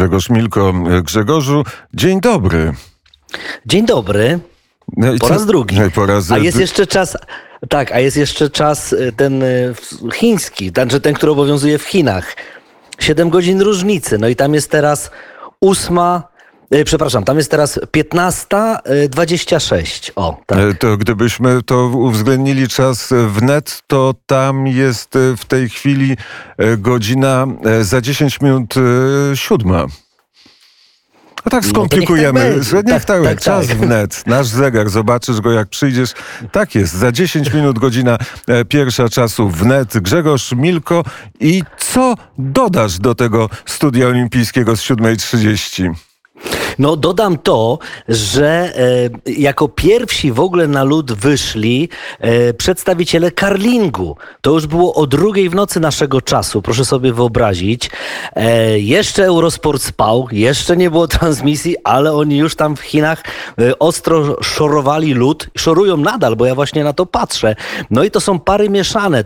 Grzegorz Milko. Grzegorzu, dzień dobry. Dzień dobry. No Po raz drugi. No Po raz A jest jeszcze czas. Tak, a jest jeszcze czas y, ten y, chiński, znaczy ten, który obowiązuje w Chinach. Siedem godzin różnicy. No i tam jest teraz ósma. Y, Przepraszam, tam jest teraz 15.26. O, tak. E, To gdybyśmy to uwzględnili czas wnet, to tam jest e, w tej chwili e, godzina e, za 10 minut e, siódma. A tak No skomplikujemy, niech tak że niech Tak, tak, tak, czas tak. wnet, nasz zegar, zobaczysz go jak przyjdziesz. Tak jest, za 10 minut godzina e, pierwsza czasu wnet. Grzegorz Milko i co dodasz do tego studia olimpijskiego z 7.30? No dodam to, że e, jako pierwsi w ogóle na lód wyszli e, przedstawiciele karlingu. To już było o drugiej w nocy naszego czasu, proszę sobie wyobrazić. E, jeszcze Eurosport spał, jeszcze nie było transmisji, ale oni już tam w Chinach e, ostro szorowali lód. Szorują nadal, bo ja właśnie na to patrzę. No i to są pary mieszane.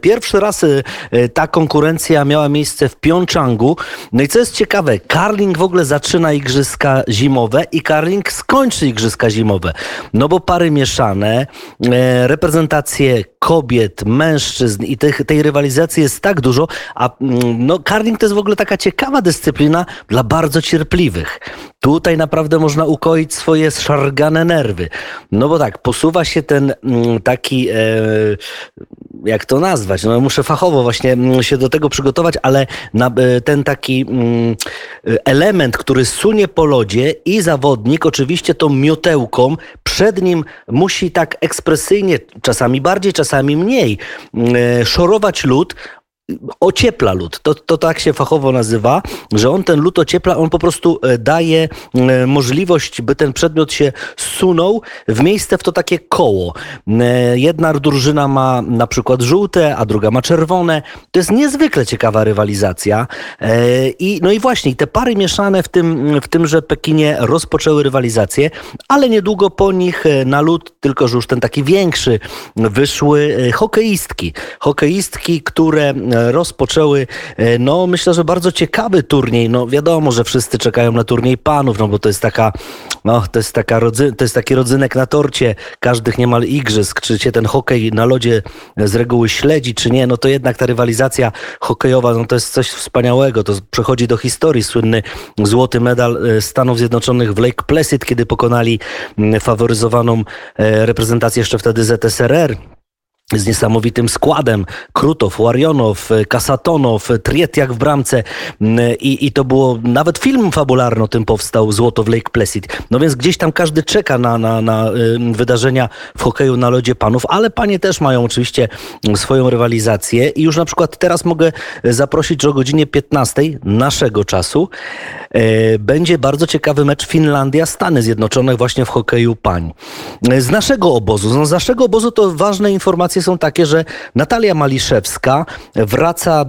Pierwszy raz e, ta konkurencja miała miejsce w Pjongczangu. No i co jest ciekawe, karling w ogóle zaczyna igrzyska zimowe i karling skończy igrzyska zimowe. No bo pary mieszane, e, reprezentacje kobiet, mężczyzn i tych, tej rywalizacji jest tak dużo, a mm, no, karling to jest w ogóle taka ciekawa dyscyplina dla bardzo cierpliwych. Tutaj naprawdę można ukoić swoje szargane nerwy. No bo tak, posuwa się ten mm, taki, e, jak to nazwać? No muszę fachowo właśnie mm, się do tego przygotować, ale na, e, ten taki mm, e, element, który sunie po lodzie i zawodnik oczywiście tą miotełką przed nim musi tak ekspresyjnie, czasami bardziej, czasami mniej, mm, e, szorować lód, ociepla lód. To, to tak się fachowo nazywa, że on ten lód ociepla, on po prostu e, daje e, możliwość, by ten przedmiot się sunął w miejsce w to takie koło. E, Jedna drużyna ma na przykład żółte, a druga ma czerwone. To jest niezwykle ciekawa rywalizacja. I, no i właśnie, te pary mieszane w tym, w tymże Pekinie rozpoczęły rywalizację, ale niedługo po nich na lód, tylko że już ten taki większy, wyszły hokeistki. Hokeistki, które rozpoczęły, e, no myślę, że bardzo ciekawy turniej. No wiadomo, że wszyscy czekają na turniej panów, no bo to jest taka, no to jest taka rodzy, to jest taki rodzynek na torcie każdych niemal igrzysk. Czy cię ten hokej na lodzie z reguły śledzi, czy nie, no to jednak ta rywalizacja hokejowa, no to jest coś wspaniałego. To przechodzi do historii. Słynny złoty medal e, Stanów Zjednoczonych w Lake Placid, kiedy pokonali mm, faworyzowaną e, reprezentację jeszcze wtedy ZSRR z niesamowitym składem. Krutow, Łarionow, Kasatonow, Trietiak w bramce Mm, i, i to było, nawet film fabularny o tym powstał, Złoto w Lake Placid. No więc gdzieś tam każdy czeka na, na, na wydarzenia w hokeju na lodzie panów, ale panie też mają oczywiście swoją rywalizację i już na przykład teraz mogę e, zaprosić, że o godzinie 15 naszego czasu e, będzie bardzo ciekawy mecz Finlandia-Stany Zjednoczone właśnie w hokeju pań. E, Z naszego obozu, no z naszego obozu to ważne informacje są takie, że Natalia Maliszewska wraca,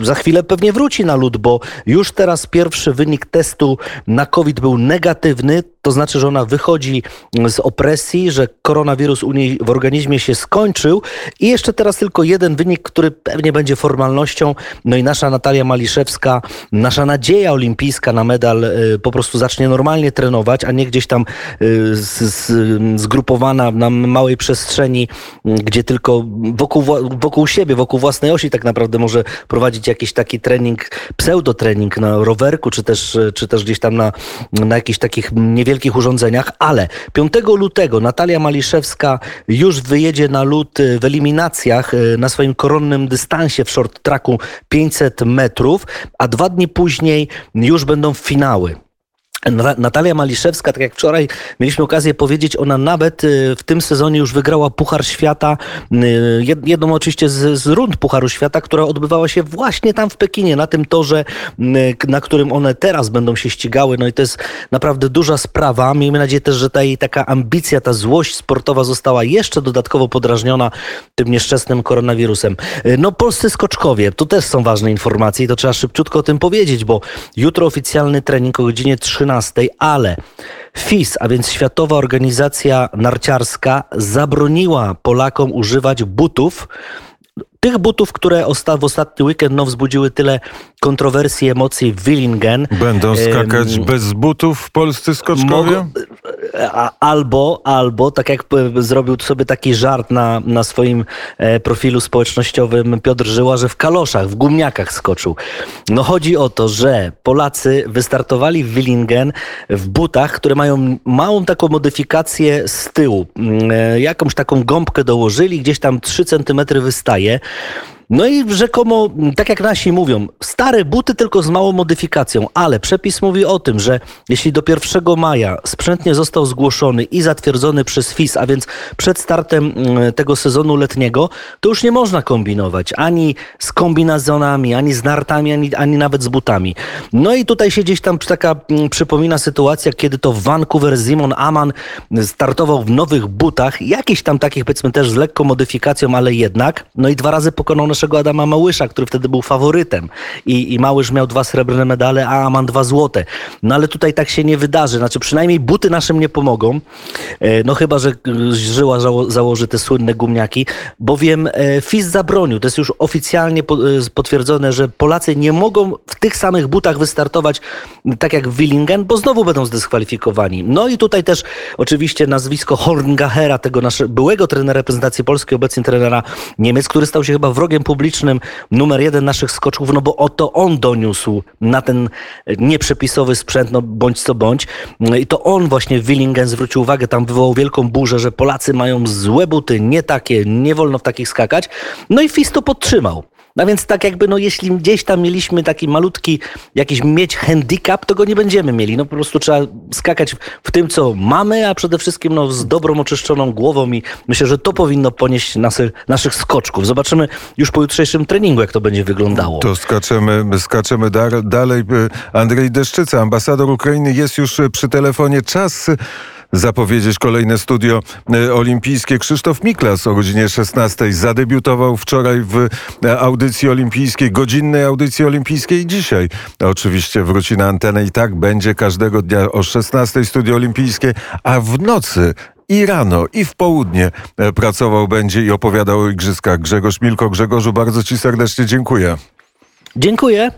e, za chwilę pewnie wróci na lód, bo już teraz pierwszy wynik testu na COVID był negatywny, to znaczy, że ona wychodzi z opresji, że koronawirus u niej w organizmie się skończył i jeszcze teraz tylko jeden wynik, który pewnie będzie formalnością. No i nasza Natalia Maliszewska, nasza nadzieja olimpijska na medal y, po prostu zacznie normalnie trenować, a nie gdzieś tam z, zgrupowana na małej przestrzeni, gdzie tylko wokół, wokół siebie, wokół własnej osi tak naprawdę może prowadzić jakiś taki trening, pseudotrening na rowerku, czy też, czy też gdzieś tam na, na jakichś takich niewielkich urządzeniach, ale 5 lutego Natalia Maliszewska już wyjedzie na lód y, w eliminacjach y, na swoim koronnym dystansie w short tracku 500 metrów, a dwa dni później już będą finały. Na- Natalia Maliszewska, tak jak wczoraj mieliśmy okazję powiedzieć, ona nawet y, w tym sezonie już wygrała Puchar Świata, y, jed- jedną oczywiście z, z rund Pucharu Świata, która odbywała się właśnie tam w Pekinie, na tym torze, y, na którym one teraz będą się ścigały. No i to jest naprawdę duża sprawa. Miejmy nadzieję też, że ta jej taka ambicja, ta złość sportowa została jeszcze dodatkowo podrażniona tym nieszczęsnym koronawirusem. No polscy skoczkowie, tu też są ważne informacje i to trzeba szybciutko o tym powiedzieć, bo jutro oficjalny trening o godzinie 13, ale FIS, a więc Światowa Organizacja Narciarska, zabroniła Polakom używać butów tych butów, które osta w ostatni weekend no, wzbudziły tyle kontrowersji, emocji w Willingen. Będą skakać bez butów polscy skoczkowie? Albo, albo, tak jak zrobił sobie taki żart na, na swoim e, profilu społecznościowym Piotr Żyła, że w kaloszach, w gumniakach skoczył. No chodzi o to, że Polacy wystartowali w Willingen w butach, które mają małą taką modyfikację z tyłu. Mm, e, jakąś taką gąbkę dołożyli, gdzieś tam 3 cm wystaje. No i rzekomo, tak jak nasi mówią, stare buty tylko z małą modyfikacją, ale przepis mówi o tym, że jeśli do 1 maja sprzęt nie został zgłoszony i zatwierdzony przez FIS, a więc przed startem mm, tego sezonu letniego, to już nie można kombinować ani z kombinazonami, ani z nartami, ani, ani nawet z butami. No i tutaj się gdzieś tam taka mm, przypomina sytuacja, kiedy to Vancouver Simon Aman startował w nowych butach, jakichś tam takich powiedzmy też z lekką modyfikacją, ale jednak, no i dwa razy pokonał naszego Adama Małysza, który wtedy był faworytem. I, I Małysz miał dwa srebrne medale, a Aman dwa złote. No ale tutaj tak się nie wydarzy. Znaczy przynajmniej buty naszym nie pomogą. E, no chyba, że Żyła założy te słynne gumniaki, bowiem e, FIS zabronił. To jest już oficjalnie e, potwierdzone, że Polacy nie mogą w tych samych butach wystartować tak jak w Willingen, bo znowu będą zdyskwalifikowani. No i tutaj też oczywiście nazwisko Horngachera, tego naszego byłego trenera reprezentacji polskiej, obecnie trenera Niemiec, który stał się chyba wrogiem publicznym numer jeden naszych skoczków, no bo oto on doniósł na ten nieprzepisowy sprzęt, no bądź co bądź. I to on właśnie Willingen zwrócił uwagę, tam wywołał wielką burzę, że Polacy mają złe buty, nie takie, nie wolno w takich skakać. No i FIS to podtrzymał. No więc tak jakby, no jeśli gdzieś tam mieliśmy taki malutki, jakiś mieć handicap, to go nie będziemy mieli. No po prostu trzeba skakać w tym, co mamy, a przede wszystkim no, z dobrą, oczyszczoną głową i myślę, że to powinno ponieść nasy, naszych skoczków. Zobaczymy już po jutrzejszym treningu, jak to będzie wyglądało. To skaczemy, skaczemy dalej. Andrzej Deszczyca, ambasador Ukrainy, jest już przy telefonie. Czas zapowiedzieć kolejne studio e, olimpijskie. Krzysztof Miklas o godzinie 16 zadebiutował wczoraj w e, audycji olimpijskiej, godzinnej audycji olimpijskiej. Dzisiaj oczywiście wróci na antenę i tak będzie każdego dnia o 16 studio olimpijskie, a w nocy i rano, i w południe e, pracował będzie i opowiadał o igrzyskach. Grzegorz Milko. Grzegorzu, bardzo Ci serdecznie dziękuję. Dziękuję.